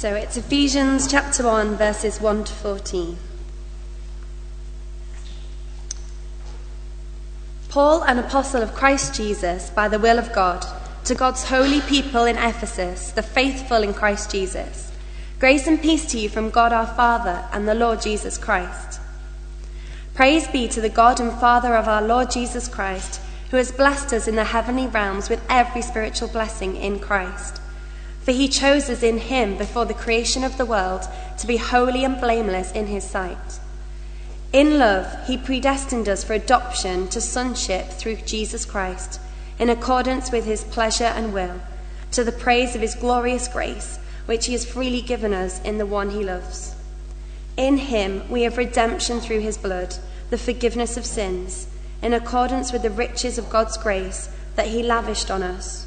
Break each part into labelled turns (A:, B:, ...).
A: So it's Ephesians chapter 1, verses 1 to 14. Paul, an apostle of Christ Jesus, by the will of God, to God's holy people in Ephesus, the faithful in Christ Jesus. Grace and peace to you from God our Father and the Lord Jesus Christ. Praise be to the God and Father of our Lord Jesus Christ, who has blessed us in the heavenly realms with every spiritual blessing in Christ. For he chose us in him before the creation of the world to be holy and blameless in his sight. In love, he predestined us for adoption to sonship through Jesus Christ, in accordance with his pleasure and will, to the praise of his glorious grace, which he has freely given us in the one he loves. In him we have redemption through his blood, the forgiveness of sins, in accordance with the riches of God's grace that he lavished on us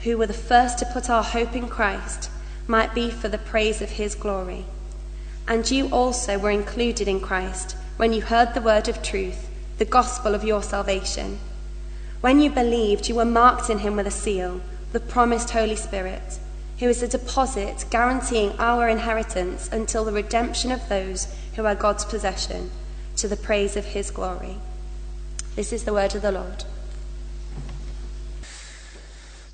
A: who were the first to put our hope in Christ, might be for the praise of his glory. And you also were included in Christ when you heard the word of truth, the gospel of your salvation. When you believed, you were marked in him with a seal, the promised Holy Spirit, who is a deposit guaranteeing our inheritance until the redemption of those who are God's possession, to the praise of his glory. This is the word of the Lord.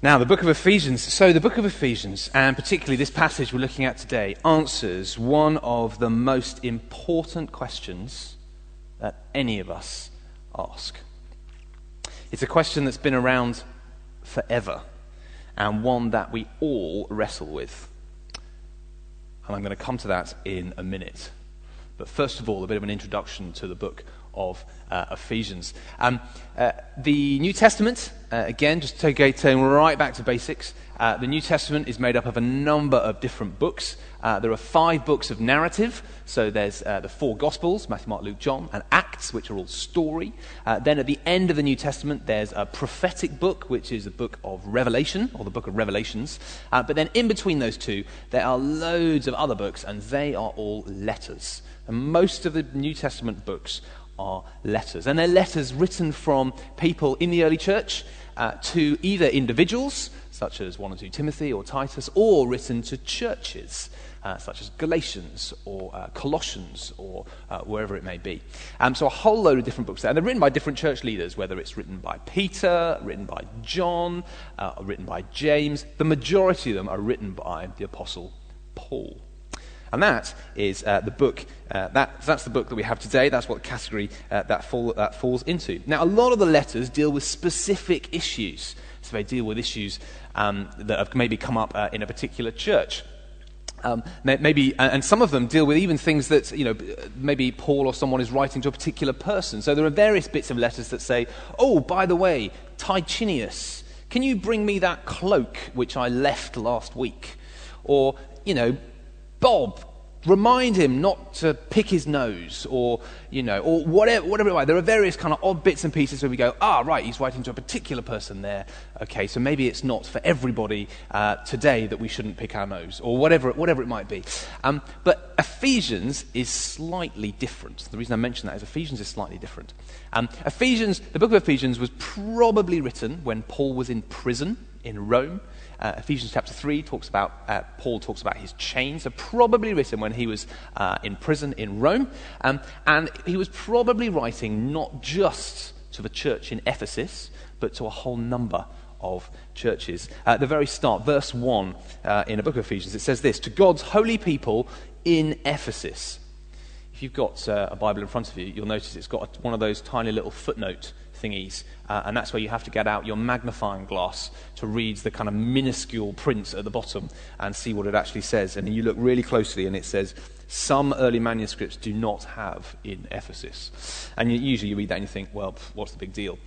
B: Now, the book of Ephesians. So, the book of Ephesians, and particularly this passage we're looking at today, answers one of the most important questions that any of us ask. It's a question that's been around forever, and one that we all wrestle with. And I'm going to come to that in a minute. But first of all, a bit of an introduction to the book of uh, Ephesians. Um, uh, the New Testament, uh, again, just to take turn right back to basics, uh, the New Testament is made up of a number of different books. Uh, there are five books of narrative. So there's uh, the four Gospels Matthew, Mark, Luke, John, and Acts, which are all story. then at the end of the New Testament, there's a prophetic book, which is the book of Revelation, or the book of Revelations. but then in between those two, there are loads of other books, and they are all letters. And most of the New Testament books are letters. And they're letters written from people in the early church uh, to either individuals, such as 1 or 2 Timothy or Titus, or written to churches. Uh, such as Galatians or uh, Colossians or uh, wherever it may be. Um, so, a whole load of different books there. And they're written by different church leaders, whether it's written by Peter, written by John, uh, written by James. The majority of them are written by the Apostle Paul. And that is uh, the book, uh, that, that's the book that we have today. That's what category uh, that, fall, that falls into. Now, a lot of the letters deal with specific issues. So they deal with issues um, that have maybe come up uh, in a particular church. Um, maybe, and some of them deal with even things that, you know, maybe Paul or someone is writing to a particular person. So there are various bits of letters that say, oh, by the way, Titinius, can you bring me that cloak which I left last week? Or, you know, Bob, remind him not to pick his nose or, you know, or whatever, whatever it might There are various kind of odd bits and pieces where we go, ah, right, he's writing to a particular person there. Okay, so maybe it's not for everybody uh, today that we shouldn't pick our nose or whatever, whatever it might be. Um, but Ephesians is slightly different. The reason I mention that is Ephesians is slightly different. Um, Ephesians, the book of Ephesians was probably written when Paul was in prison in Rome. Uh, Ephesians chapter 3 talks about, uh, Paul talks about his chains, are probably written when he was uh, in prison in Rome. Um, and he was probably writing not just to the church in Ephesus, but to a whole number of churches. At the very start, verse 1 uh, in the book of Ephesians, it says this To God's holy people in Ephesus. If you've got uh, a Bible in front of you, you'll notice it's got one of those tiny little footnote thingies, uh, and that's where you have to get out your magnifying glass to read the kind of minuscule print at the bottom and see what it actually says. And you look really closely, and it says, Some early manuscripts do not have in Ephesus. And you, usually you read that and you think, well, what's the big deal?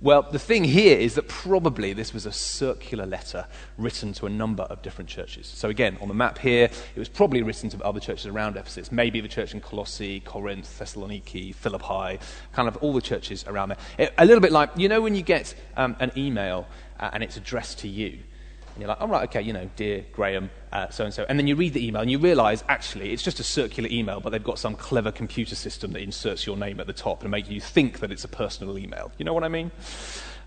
B: Well, the thing here is that probably this was a circular letter written to a number of different churches. So, again, on the map here, it was probably written to other churches around Ephesus. Maybe the church in Colossae, Corinth, Thessaloniki, Philippi, kind of all the churches around there. It, a little bit like, you know, when you get um, an email uh, and it's addressed to you. And you're like, all oh, right, okay, you know, dear Graham, so and so. And then you read the email and you realize actually it's just a circular email, but they've got some clever computer system that inserts your name at the top and makes you think that it's a personal email. You know what I mean?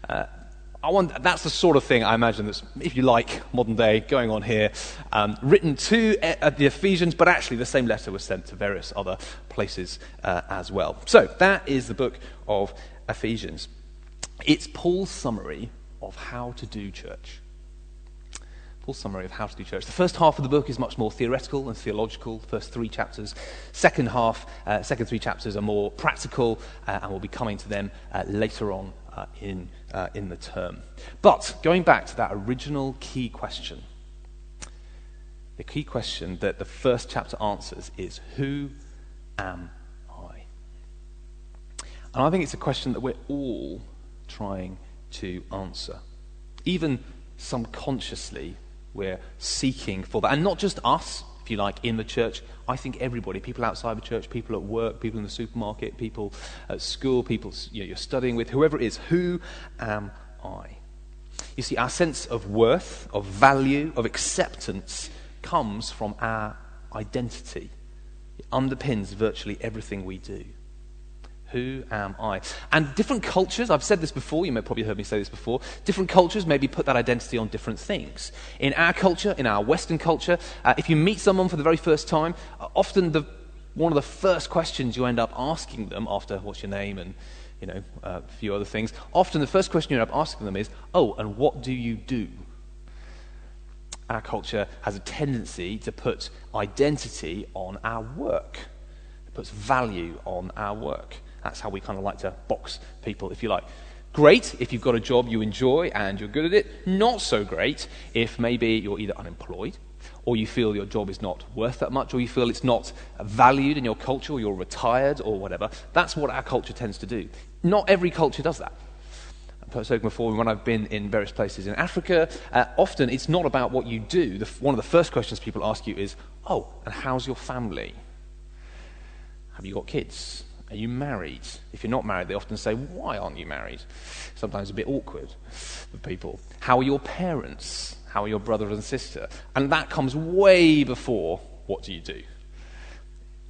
B: Uh, I want, that's the sort of thing I imagine that's, if you like, modern day going on here, um, written to uh, the Ephesians, but actually the same letter was sent to various other places uh, as well. So that is the book of Ephesians. It's Paul's summary of how to do church full summary of how to do church. The first half of the book is much more theoretical and theological, the first three chapters. Second half, uh, second three chapters are more practical, uh, and we'll be coming to them uh, later on uh, in, uh, in the term. But going back to that original key question, the key question that the first chapter answers is Who am I? And I think it's a question that we're all trying to answer. Even subconsciously, we're seeking for that. And not just us, if you like, in the church. I think everybody, people outside the church, people at work, people in the supermarket, people at school, people you know, you're studying with, whoever it is, who am I? You see, our sense of worth, of value, of acceptance comes from our identity. It underpins virtually everything we do. Who am I? And different cultures, I've said this before, you may probably heard me say this before, different cultures maybe put that identity on different things. In our culture, in our Western culture, uh, if you meet someone for the very first time, uh, often the, one of the first questions you end up asking them after what's your name and you know, uh, a few other things, often the first question you end up asking them is, oh, and what do you do? Our culture has a tendency to put identity on our work. It puts value on our work. That's how we kind of like to box people, if you like. Great if you've got a job you enjoy and you're good at it. Not so great if maybe you're either unemployed or you feel your job is not worth that much or you feel it's not valued in your culture or you're retired or whatever. That's what our culture tends to do. Not every culture does that. I've spoken before when I've been in various places in Africa. Uh, often it's not about what you do. The, one of the first questions people ask you is, Oh, and how's your family? Have you got kids? Are you married? If you're not married, they often say, Why aren't you married? Sometimes a bit awkward for people. How are your parents? How are your brother and sister? And that comes way before what do you do?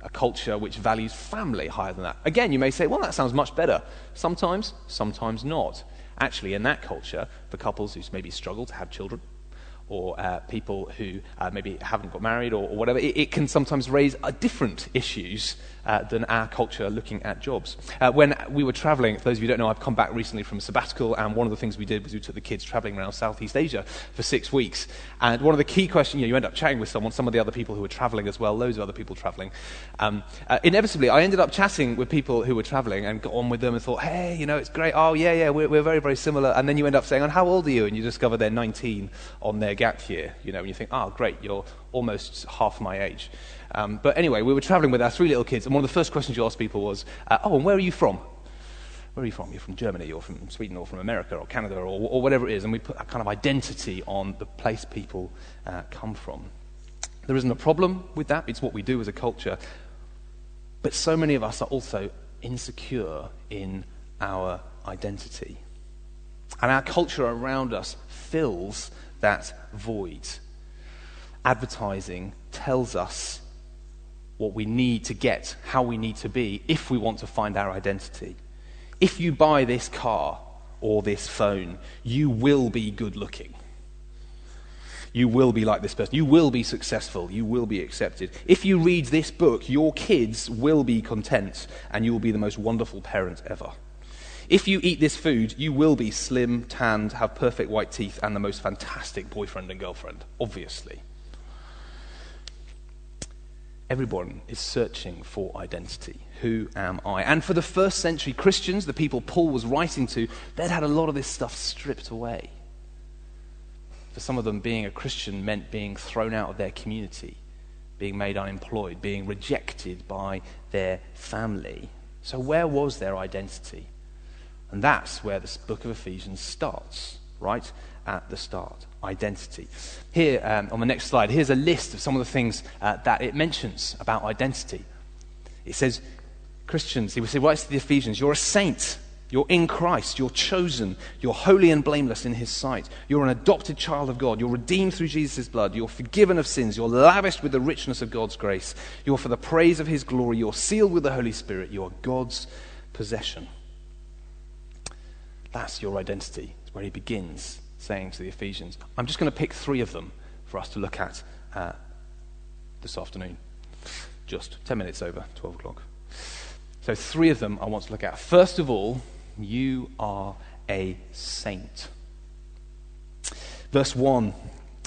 B: A culture which values family higher than that. Again, you may say, Well, that sounds much better. Sometimes, sometimes not. Actually, in that culture, for couples who maybe struggle to have children, or uh, people who uh, maybe haven't got married or, or whatever, it, it, can sometimes raise uh, different issues uh, than our culture looking at jobs. Uh, when we were traveling, for those of you who don't know, I've come back recently from sabbatical, and one of the things we did was we took the kids traveling around Southeast Asia for six weeks. And one of the key questions, you know, you end up chatting with someone, some of the other people who were traveling as well, loads of other people traveling. Um, uh, inevitably, I ended up chatting with people who were traveling and got on with them and thought, hey, you know, it's great. Oh, yeah, yeah, we're, we're very, very similar. And then you end up saying, and how old are you? And you discover they're 19 on their gap year, you know, and you think, oh, great, you're almost half my age. Um, but anyway, we were traveling with our three little kids, and one of the first questions you ask people was, uh, Oh, and where are you from? Where are you from? You're from Germany, or from Sweden, or from America, or Canada, or, or whatever it is. And we put that kind of identity on the place people uh, come from. There isn't a problem with that, it's what we do as a culture. But so many of us are also insecure in our identity. And our culture around us fills that void. Advertising tells us what we need to get, how we need to be, if we want to find our identity. If you buy this car or this phone, you will be good looking. You will be like this person. You will be successful. You will be accepted. If you read this book, your kids will be content and you will be the most wonderful parent ever. If you eat this food, you will be slim, tanned, have perfect white teeth, and the most fantastic boyfriend and girlfriend, obviously. Everyone is searching for identity. Who am I? And for the first century Christians, the people Paul was writing to, they'd had a lot of this stuff stripped away. For some of them, being a Christian meant being thrown out of their community, being made unemployed, being rejected by their family. So, where was their identity? And that's where this book of Ephesians starts, right at the start. Identity. Here, um, on the next slide, here's a list of some of the things uh, that it mentions about identity. It says, Christians, he would say, writes to the Ephesians, you're a saint. You're in Christ. You're chosen. You're holy and blameless in His sight. You're an adopted child of God. You're redeemed through Jesus' blood. You're forgiven of sins. You're lavished with the richness of God's grace. You're for the praise of His glory. You're sealed with the Holy Spirit. You are God's possession. That's your identity. It's where He begins saying to the Ephesians. I'm just going to pick three of them for us to look at uh, this afternoon. Just 10 minutes over 12 o'clock. So, three of them I want to look at. First of all, you are a saint. Verse 1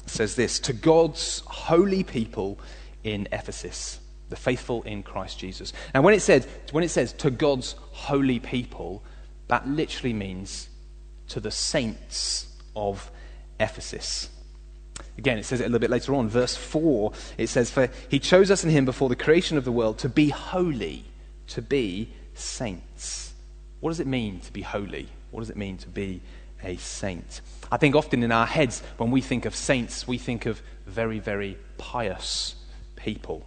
B: says this To God's holy people in Ephesus, the faithful in Christ Jesus. Now, when it, said, when it says to God's holy people, that literally means to the saints of Ephesus. Again, it says it a little bit later on. Verse 4, it says, For he chose us in him before the creation of the world to be holy, to be saints. What does it mean to be holy? What does it mean to be a saint? I think often in our heads, when we think of saints, we think of very, very pious people.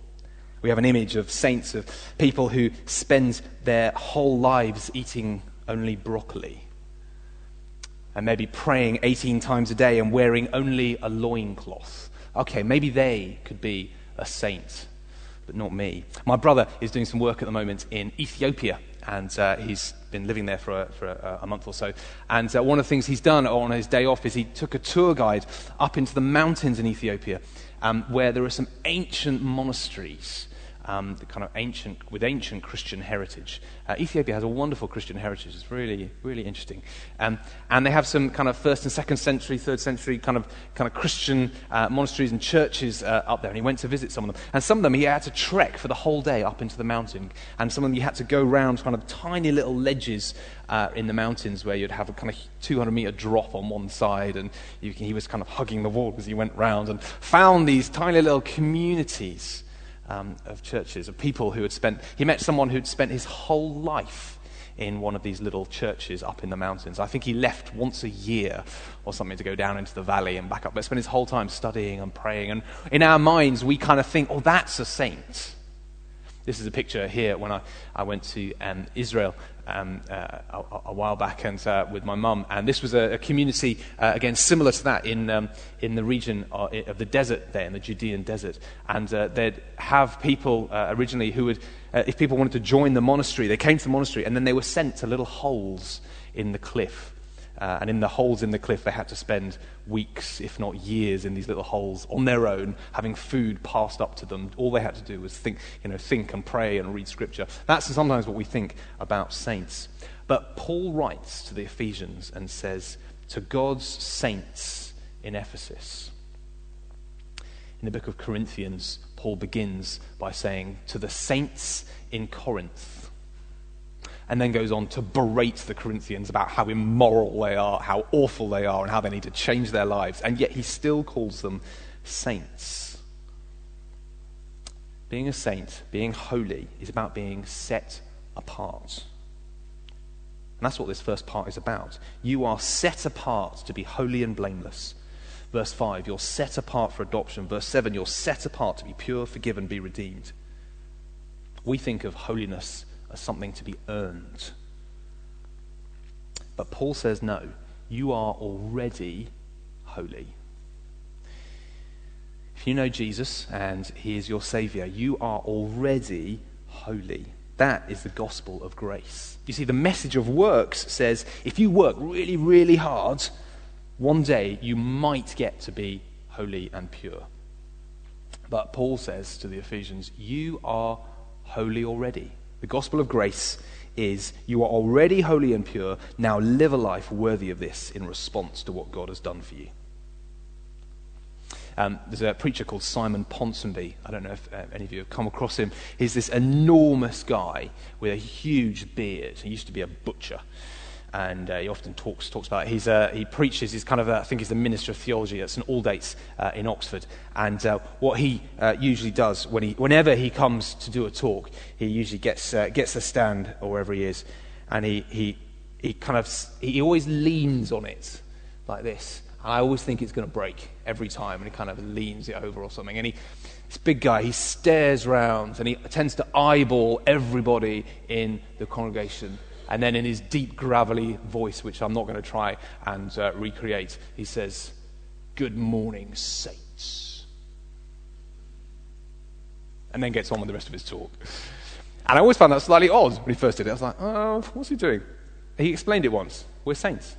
B: We have an image of saints, of people who spend their whole lives eating only broccoli and maybe praying 18 times a day and wearing only a loincloth. Okay, maybe they could be a saint, but not me. My brother is doing some work at the moment in Ethiopia and uh, he's been living there for, a, for a, a month or so. And uh, one of the things he's done on his day off is he took a tour guide up into the mountains in Ethiopia, um, where there are some ancient monasteries um, kind of ancient, with ancient Christian heritage. Uh, Ethiopia has a wonderful Christian heritage. It's really, really interesting. Um, and they have some kind of first and second century, third century kind of, kind of Christian uh, monasteries and churches uh, up there. And he went to visit some of them. And some of them he had to trek for the whole day up into the mountain. And some of them you had to go round kind of tiny little ledges uh, in the mountains where you'd have a kind of 200 meter drop on one side. And you, he was kind of hugging the wall as he went round and found these tiny little communities um, of churches, of people who had spent, he met someone who'd spent his whole life in one of these little churches up in the mountains. I think he left once a year or something to go down into the valley and back up, but spent his whole time studying and praying. And in our minds, we kind of think, oh, that's a saint. This is a picture here when I, I went to um, Israel um, uh, a, a, while back and uh, with my mum. And this was a, a community, uh, again, similar to that in, um, in the region of, of, the desert there, in the Judean desert. And uh, they'd have people uh, originally who would, uh, if people wanted to join the monastery, they came to the monastery and then they were sent to little holes in the cliff uh, and in the holes in the cliff, they had to spend weeks, if not years, in these little holes on their own, having food passed up to them. All they had to do was think, you know, think and pray and read scripture. That's sometimes what we think about saints. But Paul writes to the Ephesians and says, To God's saints in Ephesus. In the book of Corinthians, Paul begins by saying, To the saints in Corinth and then goes on to berate the Corinthians about how immoral they are, how awful they are, and how they need to change their lives. And yet he still calls them saints. Being a saint, being holy, is about being set apart. And that's what this first part is about. You are set apart to be holy and blameless. Verse 5, you're set apart for adoption. Verse 7, you're set apart to be pure, forgiven, be redeemed. We think of holiness as something to be earned. But Paul says, no, you are already holy. If you know Jesus and he is your Savior, you are already holy. That is the gospel of grace. You see, the message of works says if you work really, really hard, one day you might get to be holy and pure. But Paul says to the Ephesians, You are holy already. The gospel of grace is you are already holy and pure. Now live a life worthy of this in response to what God has done for you. Um, there's a preacher called Simon Ponsonby. I don't know if uh, any of you have come across him. He's this enormous guy with a huge beard. He used to be a butcher and uh, he often talks, talks about it. He's, uh, he preaches, he's kind of, a, I think he's the minister of theology at St Aldate's uh, in Oxford. And uh, what he uh, usually does, when he, whenever he comes to do a talk, he usually gets, uh, gets a stand or wherever he is, and he, he, he kind of he always leans on it like this. And I always think it's going to break every time, and he kind of leans it over or something. And he, this big guy, he stares round and he tends to eyeball everybody in the congregation. And then in his deep, gravelly voice, which I'm not going to try and uh, recreate, he says, Good morning, saints. And then gets on with the rest of his talk. And I always found that slightly odd when he first did it. I was like, oh, what's he doing? He explained it once. We're saints.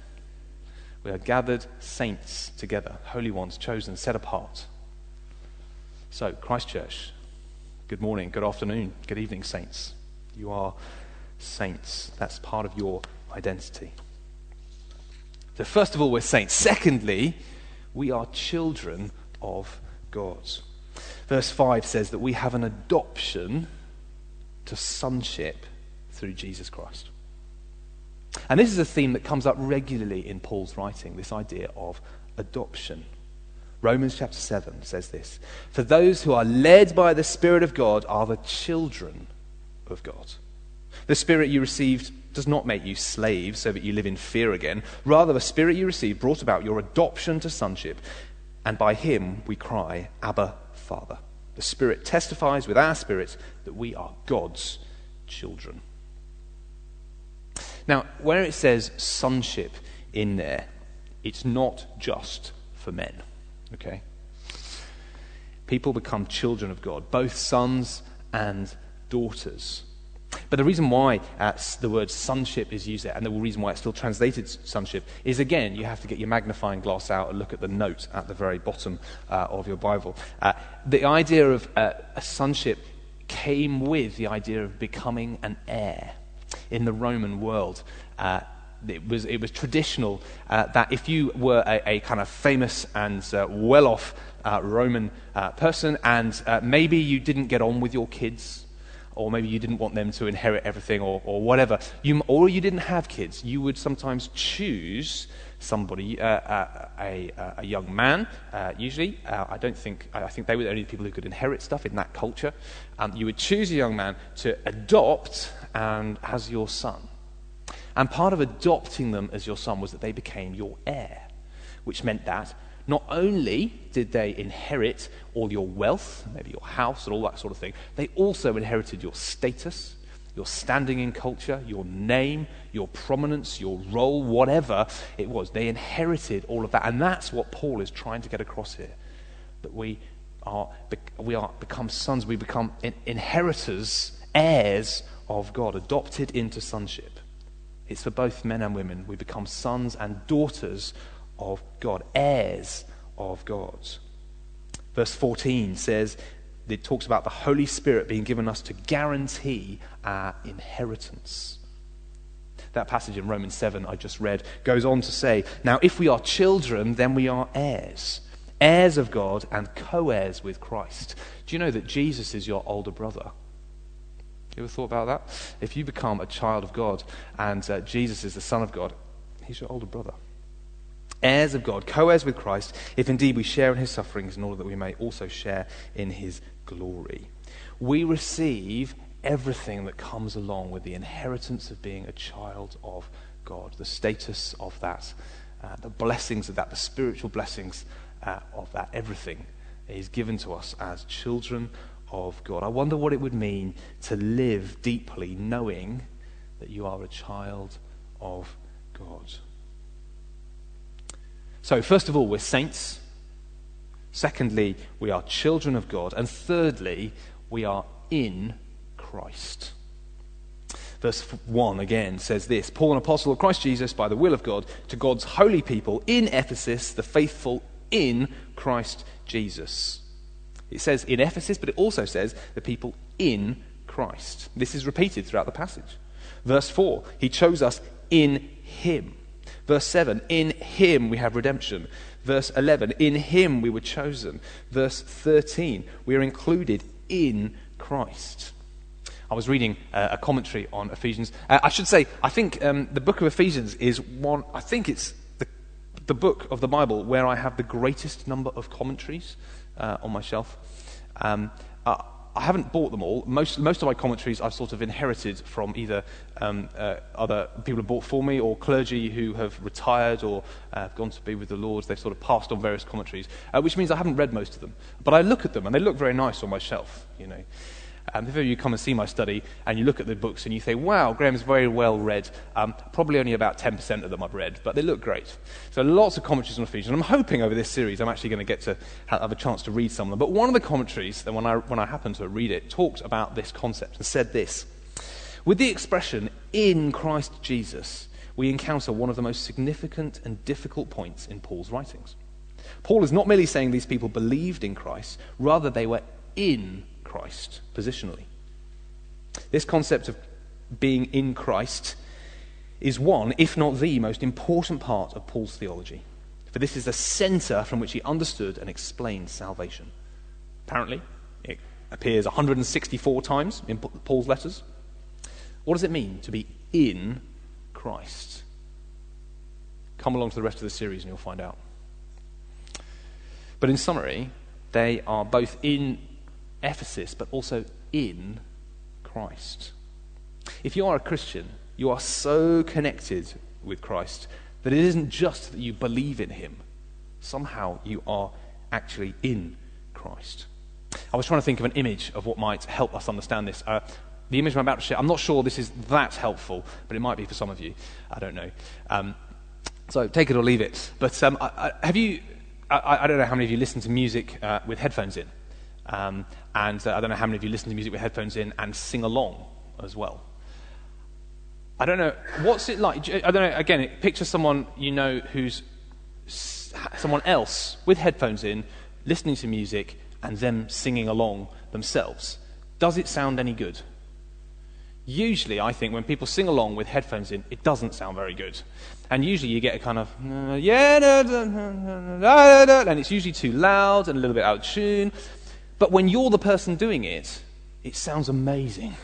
B: We are gathered saints together, holy ones, chosen, set apart. So, Christchurch, good morning, good afternoon, good evening, saints. You are saints. That's part of your identity. So, first of all, we're saints. Secondly, we are children of God. Verse 5 says that we have an adoption to sonship through Jesus Christ. And this is a theme that comes up regularly in Paul's writing this idea of adoption. Romans chapter 7 says this For those who are led by the Spirit of God are the children of God. The Spirit you received does not make you slaves so that you live in fear again. Rather, the Spirit you received brought about your adoption to sonship, and by Him we cry, Abba, Father. The Spirit testifies with our spirits that we are God's children. Now, where it says sonship in there, it's not just for men, okay? People become children of God, both sons and daughters. But the reason why uh, the word sonship is used there, and the reason why it's still translated sonship, is again, you have to get your magnifying glass out and look at the note at the very bottom uh, of your Bible. Uh, the idea of uh, a sonship came with the idea of becoming an heir in the Roman world. Uh, it was, it was traditional uh, that if you were a, a kind of famous and well off Roman person, and maybe you didn't get on with your kids, or maybe you didn't want them to inherit everything or, or whatever, you, or you didn't have kids, you would sometimes choose somebody, uh, uh, a, a, young man, uh, usually. Uh, I don't think, I think they were the only people who could inherit stuff in that culture. Um, you would choose a young man to adopt and as your son. And part of adopting them as your son was that they became your heir, which meant that not only did they inherit all your wealth, maybe your house and all that sort of thing, they also inherited your status, your standing in culture, your name, your prominence, your role, whatever it was. They inherited all of that. And that's what Paul is trying to get across here. That we are, we are become sons, we become inheritors, heirs of God, adopted into sonship. It's for both men and women. We become sons and daughters of God, heirs of God. Verse 14 says, it talks about the Holy Spirit being given us to guarantee our inheritance. That passage in Romans 7 I just read goes on to say, Now, if we are children, then we are heirs, heirs of God and co heirs with Christ. Do you know that Jesus is your older brother? You ever thought about that? If you become a child of God and uh, Jesus is the Son of God, he's your older brother heirs of God, co heirs with Christ, if indeed we share in his sufferings, in order that we may also share in his glory. We receive everything that comes along with the inheritance of being a child of God, the status of that, uh, the blessings of that, the spiritual blessings uh, of that, everything is given to us as children of God. I wonder what it would mean to live deeply knowing that you are a child of God. So, first of all, we're saints. Secondly, we are children of God. And thirdly, we are in Christ. Verse 1 again says this Paul, an apostle of Christ Jesus, by the will of God, to God's holy people in Ephesus, the faithful in Christ Jesus. It says in Ephesus, but it also says the people in Christ. This is repeated throughout the passage. Verse 4 He chose us in Him Verse 7, in him we have redemption. Verse 11, in him we were chosen. Verse 13, we are included in Christ. I was reading uh, a commentary on Ephesians. Uh, I should say, I think um, the book of Ephesians is one, I think it's the, the book of the Bible where I have the greatest number of commentaries uh, on my shelf. Um, uh, I haven't bought them all. Most, most of my commentaries I've sort of inherited from either um, uh, other people who bought for me or clergy who have retired or uh, gone to be with the Lord. They've sort of passed on various commentaries, uh, which means I haven't read most of them. But I look at them and they look very nice on my shelf, you know. Um, if you come and see my study and you look at the books and you say, wow, Graham's very well read, um, probably only about 10% of them I've read, but they look great. So lots of commentaries on Ephesians. I'm hoping over this series I'm actually going to get to have a chance to read some of them. But one of the commentaries, that when I, when I happened to read it, talked about this concept and said this. With the expression, in Christ Jesus, we encounter one of the most significant and difficult points in Paul's writings. Paul is not merely saying these people believed in Christ, rather, they were in Christ positionally. This concept of being in Christ is one, if not the most important part of Paul's theology. For this is the center from which he understood and explained salvation. Apparently, it appears 164 times in Paul's letters. What does it mean to be in Christ? Come along to the rest of the series and you'll find out. But in summary, they are both in Ephesus, but also in Christ. If you are a Christian, you are so connected with Christ that it isn't just that you believe in him, somehow you are actually in Christ. I was trying to think of an image of what might help us understand this. Uh, the image I'm about to share, I'm not sure this is that helpful, but it might be for some of you. I don't know. Um, so take it or leave it. But um, I, I, have you, I, I, don't know how many of you listen to music uh, with headphones in. Um, and uh, I don't know how many of you listen to music with headphones in and sing along as well. I don't know. What's it like? I don't know. Again, picture someone you know who's someone else with headphones in, listening to music, and them singing along themselves. Does it sound any good? Usually, I think when people sing along with headphones in, it doesn't sound very good. And usually you get a kind of, yeah, and it's usually too loud and a little bit out of tune. But when you're the person doing it, it sounds amazing.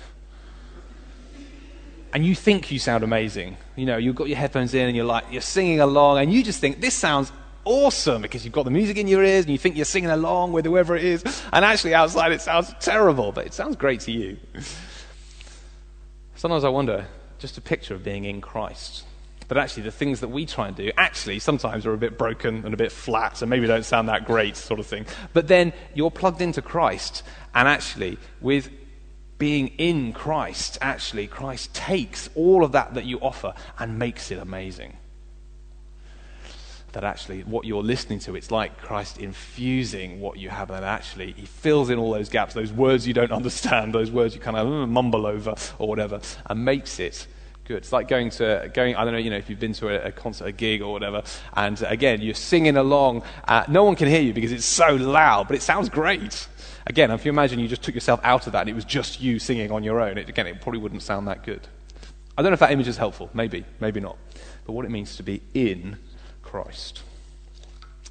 B: And you think you sound amazing. You know, you've got your headphones in and you're like, you're singing along, and you just think, this sounds awesome because you've got the music in your ears and you think you're singing along with whoever it is. And actually, outside, it sounds terrible, but it sounds great to you. Sometimes I wonder just a picture of being in Christ. But actually, the things that we try and do actually sometimes are a bit broken and a bit flat and maybe don't sound that great, sort of thing. But then you're plugged into Christ, and actually, with being in Christ, actually, Christ takes all of that that you offer and makes it amazing. That actually, what you're listening to, it's like Christ infusing what you have, and actually, He fills in all those gaps, those words you don't understand, those words you kind of mm, mumble over or whatever, and makes it good. It's like going to, going, I don't know, you know, if you've been to a, a concert, a gig or whatever, and again, you're singing along. Uh, no one can hear you because it's so loud, but it sounds great. Again, if you imagine you just took yourself out of that and it was just you singing on your own, it, again, it probably wouldn't sound that good. I don't know if that image is helpful. Maybe, maybe not. But what it means to be in Christ.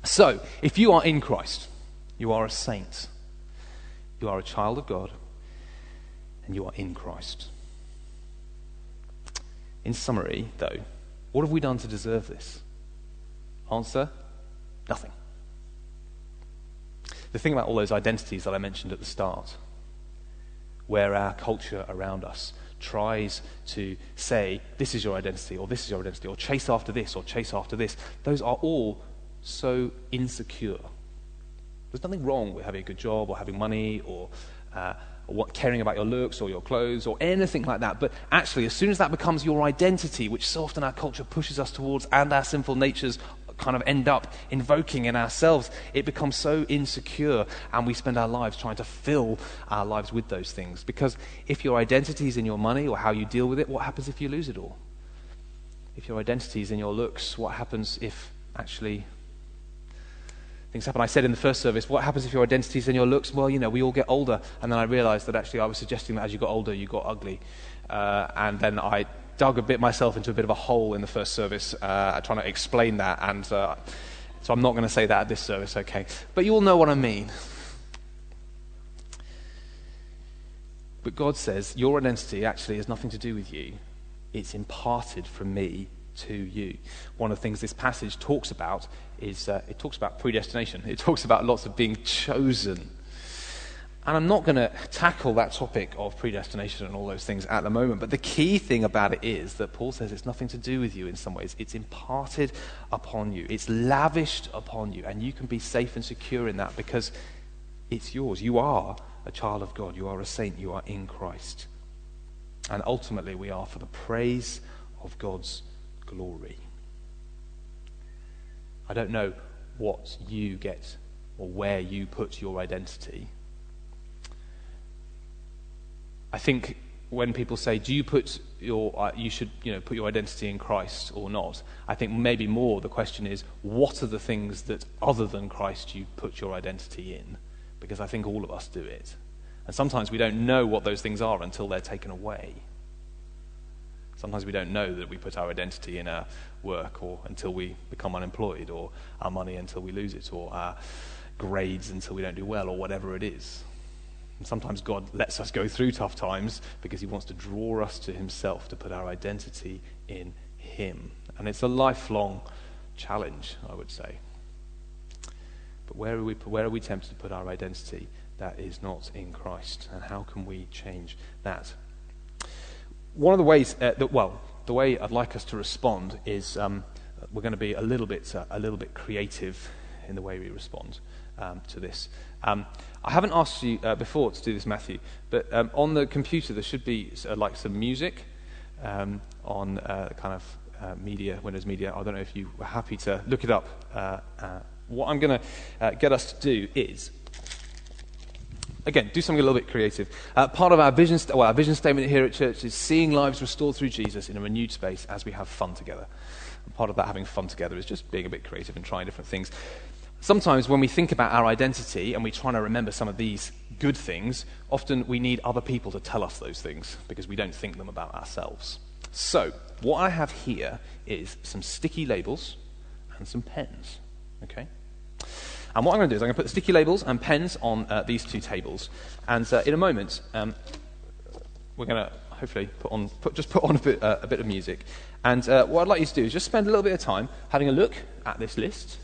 B: So, if you are in Christ, you are a saint, you are a child of God, and you are in Christ. In summary, though, what have we done to deserve this? Answer nothing. The thing about all those identities that I mentioned at the start, where our culture around us tries to say, this is your identity, or this is your identity, or chase after this, or chase after this, those are all so insecure. There's nothing wrong with having a good job, or having money, or uh, what, caring about your looks or your clothes or anything like that. But actually, as soon as that becomes your identity, which so often our culture pushes us towards and our sinful natures kind of end up invoking in ourselves, it becomes so insecure and we spend our lives trying to fill our lives with those things. Because if your identity is in your money or how you deal with it, what happens if you lose it all? If your identity is in your looks, what happens if actually things happen. I said in the first service, what happens if your identity is in your looks? Well, you know, we all get older. And then I realized that actually I was suggesting that as you got older, you got ugly. Uh, and then I dug a bit myself into a bit of a hole in the first service, uh, trying to explain that. And uh, so I'm not going to say that at this service, okay? But you all know what I mean. But God says your identity actually has nothing to do with you, it's imparted from me to you. One of the things this passage talks about is uh, it talks about predestination. It talks about lots of being chosen. And I'm not going to tackle that topic of predestination and all those things at the moment, but the key thing about it is that Paul says it's nothing to do with you in some ways. It's imparted upon you, it's lavished upon you, and you can be safe and secure in that because it's yours. You are a child of God, you are a saint, you are in Christ. And ultimately, we are for the praise of God's glory. I don't know what you get or where you put your identity. I think when people say, "Do you put your uh, you should you know put your identity in Christ or not?" I think maybe more the question is, what are the things that other than Christ you put your identity in? Because I think all of us do it, and sometimes we don't know what those things are until they're taken away. Sometimes we don't know that we put our identity in our work or until we become unemployed, or our money until we lose it, or our grades until we don't do well, or whatever it is. And sometimes God lets us go through tough times because He wants to draw us to Himself, to put our identity in Him. And it's a lifelong challenge, I would say. But where are we, where are we tempted to put our identity that is not in Christ? And how can we change that? One of the ways, uh, that, well, the way I'd like us to respond is um, we're going to be a little bit, uh, a little bit creative in the way we respond um, to this. Um, I haven't asked you uh, before to do this, Matthew, but um, on the computer there should be uh, like some music um, on uh, kind of uh, media, Windows Media. I don't know if you were happy to look it up. What I'm going to get us to do is, again, do something a little bit creative. Uh, part of our vision, st- well, our vision statement here at church is seeing lives restored through Jesus in a renewed space as we have fun together. And part of that having fun together is just being a bit creative and trying different things sometimes when we think about our identity and we try to remember some of these good things, often we need other people to tell us those things because we don't think them about ourselves. So, what I have here is some sticky labels and some pens. Okay? And what I'm going to do is I'm going to put sticky labels and pens on uh, these two tables. And uh, in a moment, um, we're going to hopefully put on, put, just put on a bit, uh, a bit of music. And uh, what I'd like you to do is just spend a little bit of time having a look at this list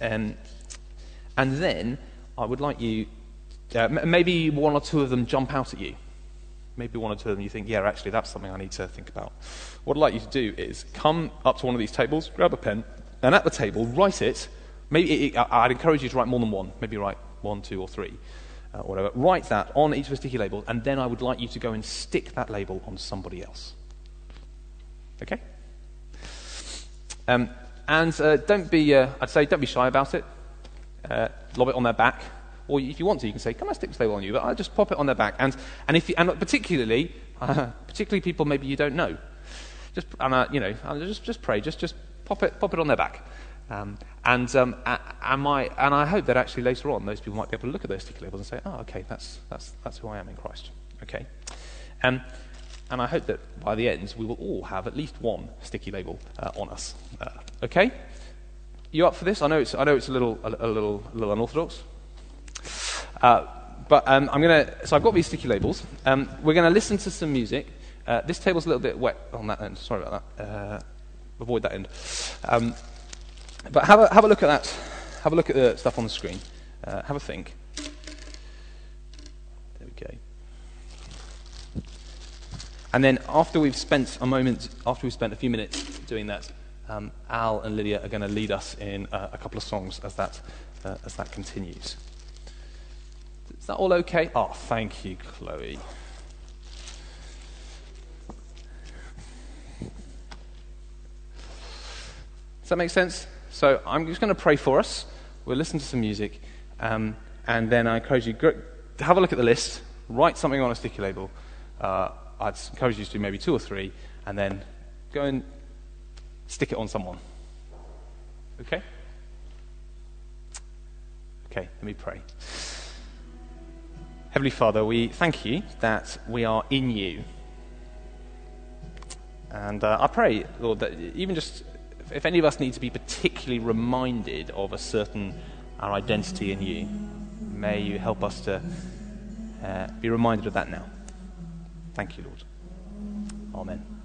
B: um, and then I would like you, uh, m- maybe one or two of them jump out at you. Maybe one or two of them you think, yeah, actually, that's something I need to think about. What I'd like you to do is come up to one of these tables, grab a pen, and at the table, write it. Maybe it, I'd encourage you to write more than one. Maybe write one, two, or three, uh, whatever. Write that on each of the sticky labels, and then I would like you to go and stick that label on somebody else. Okay? Um, and uh, don't be, uh, I'd say, don't be shy about it. Uh, lob it on their back. Or if you want to, you can say, come on, stick this label on you. But I'll just pop it on their back. And, and, if you, and particularly, particularly people maybe you don't know. Just, and, uh, you know, just, just pray. Just, just pop, it, pop it on their back. Um, and, um, and, my, and I hope that actually later on, those people might be able to look at those sticky labels and say, oh, okay, that's, that's, that's who I am in Christ. Okay? Um, and I hope that by the end, we will all have at least one sticky label uh, on us. Uh, okay? You up for this? I know it's, I know it's a, little, a, a little, a little unorthodox. Uh, but um, I'm going to, so I've got these sticky labels. Um, we're going to listen to some music. Uh, this table's a little bit wet on that end. Sorry about that. Uh, avoid that end. Um, but have a, have a look at that. Have a look at the stuff on the screen. Uh, have a think. There we go. And then after we've spent a moment, after we've spent a few minutes doing that, um, Al and Lydia are going to lead us in uh, a couple of songs as that, uh, as that continues. Is that all okay? Oh, thank you, Chloe. Does that make sense? So I'm just going to pray for us. We'll listen to some music. Um, and then I encourage you to have a look at the list, write something on a sticky label. Uh, I'd encourage you to do maybe two or three, and then go and stick it on someone. Okay? Okay, let me pray. Heavenly Father, we thank you that we are in you. And uh, I pray, Lord, that even just if any of us need to be particularly reminded of a certain our identity in you, may you help us to uh, be reminded of that now. Thank you, Lord. Amen.